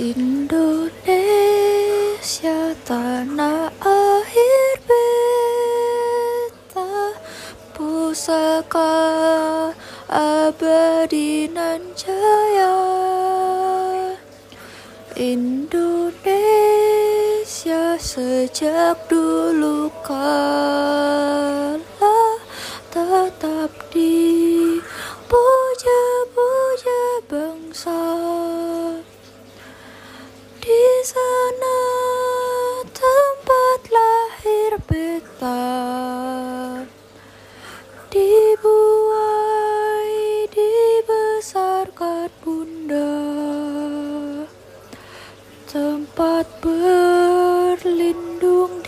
Indonesia tanah air beta pusaka abadi nan jaya Indonesia sejak dulu sana tempat lahir beta dibuai dibesarkan bunda. Tempat berlindung